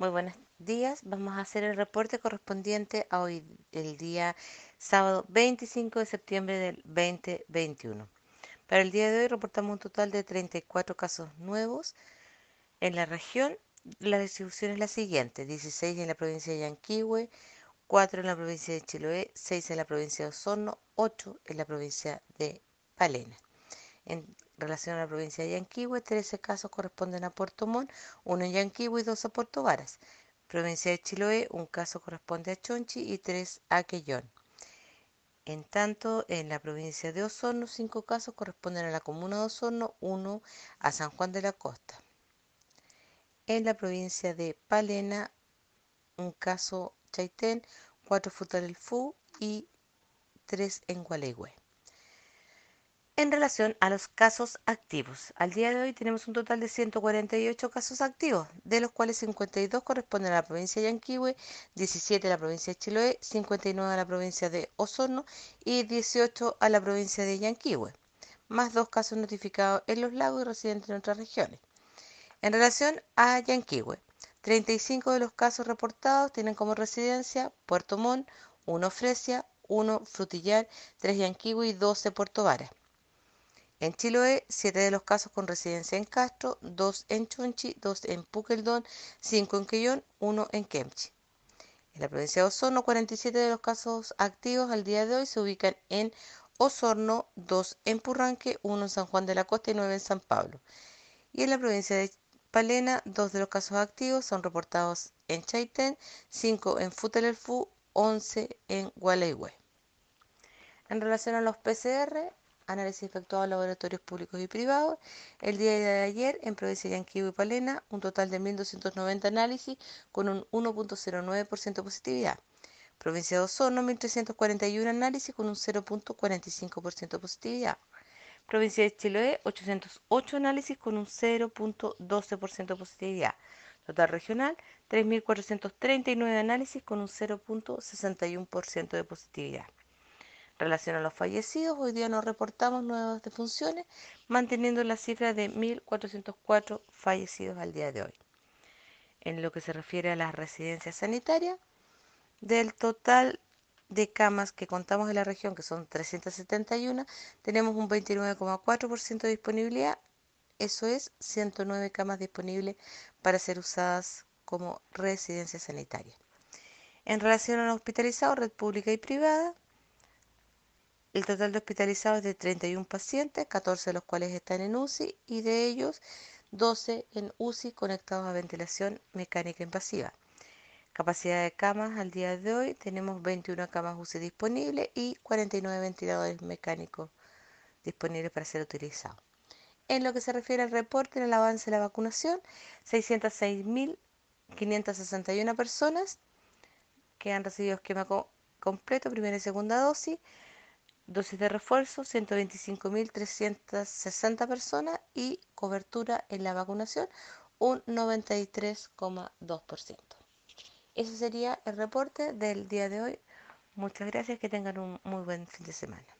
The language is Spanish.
Muy buenos días. Vamos a hacer el reporte correspondiente a hoy, el día sábado 25 de septiembre del 2021. Para el día de hoy reportamos un total de 34 casos nuevos en la región. La distribución es la siguiente: 16 en la provincia de Yanquihue, 4 en la provincia de Chiloé, 6 en la provincia de Osorno, 8 en la provincia de Palena. En relación a la provincia de Yanquihue, 13 casos corresponden a Puerto Montt, uno en Yanquihue y dos a Puerto Varas. Provincia de Chiloé, un caso corresponde a Chonchi y tres a Quellón. En tanto, en la provincia de Osorno, cinco casos corresponden a la comuna de Osorno, uno a San Juan de la Costa. En la provincia de Palena, un caso Chaitén, cuatro Futarelfú y tres en Gualeguay. En relación a los casos activos, al día de hoy tenemos un total de 148 casos activos, de los cuales 52 corresponden a la provincia de Yanquihue, 17 a la provincia de Chiloé, 59 a la provincia de Osorno y 18 a la provincia de Yanquihue, más dos casos notificados en los lagos y residentes en otras regiones. En relación a Yanquihue, 35 de los casos reportados tienen como residencia Puerto Montt, 1 Fresia, 1 Frutillar, 3 Yanquihue y 12 Puerto Vara. En Chiloé, 7 de los casos con residencia en Castro, 2 en Chunchi, 2 en Puqueldón, 5 en Quillón, 1 en Kemchi. En la provincia de Osorno, 47 de los casos activos al día de hoy se ubican en Osorno, 2 en Purranque, 1 en San Juan de la Costa y 9 en San Pablo. Y en la provincia de Palena, 2 de los casos activos son reportados en Chaitén, 5 en Futelelfú, 11 en Gualeguay. En relación a los PCR, análisis efectuado en laboratorios públicos y privados. El día de ayer, en provincia de Yanquihue y Palena, un total de 1.290 análisis con un 1.09% de positividad. Provincia de Osorno, 1.341 análisis con un 0.45% de positividad. Provincia de Chiloé, 808 análisis con un 0.12% de positividad. Total regional, 3.439 análisis con un 0.61% de positividad relación a los fallecidos, hoy día no reportamos nuevas defunciones, manteniendo la cifra de 1.404 fallecidos al día de hoy. En lo que se refiere a las residencias sanitarias, del total de camas que contamos en la región, que son 371, tenemos un 29,4% de disponibilidad, eso es 109 camas disponibles para ser usadas como residencia sanitaria. En relación a los hospitalizados, red pública y privada, el total de hospitalizados es de 31 pacientes, 14 de los cuales están en UCI y de ellos 12 en UCI conectados a ventilación mecánica invasiva. Capacidad de camas al día de hoy tenemos 21 camas UCI disponibles y 49 ventiladores mecánicos disponibles para ser utilizados. En lo que se refiere al reporte en el avance de la vacunación, 606.561 personas que han recibido esquema completo, primera y segunda dosis, dosis de refuerzo 125.360 personas y cobertura en la vacunación un 93,2%. Ese sería el reporte del día de hoy. Muchas gracias, que tengan un muy buen fin de semana.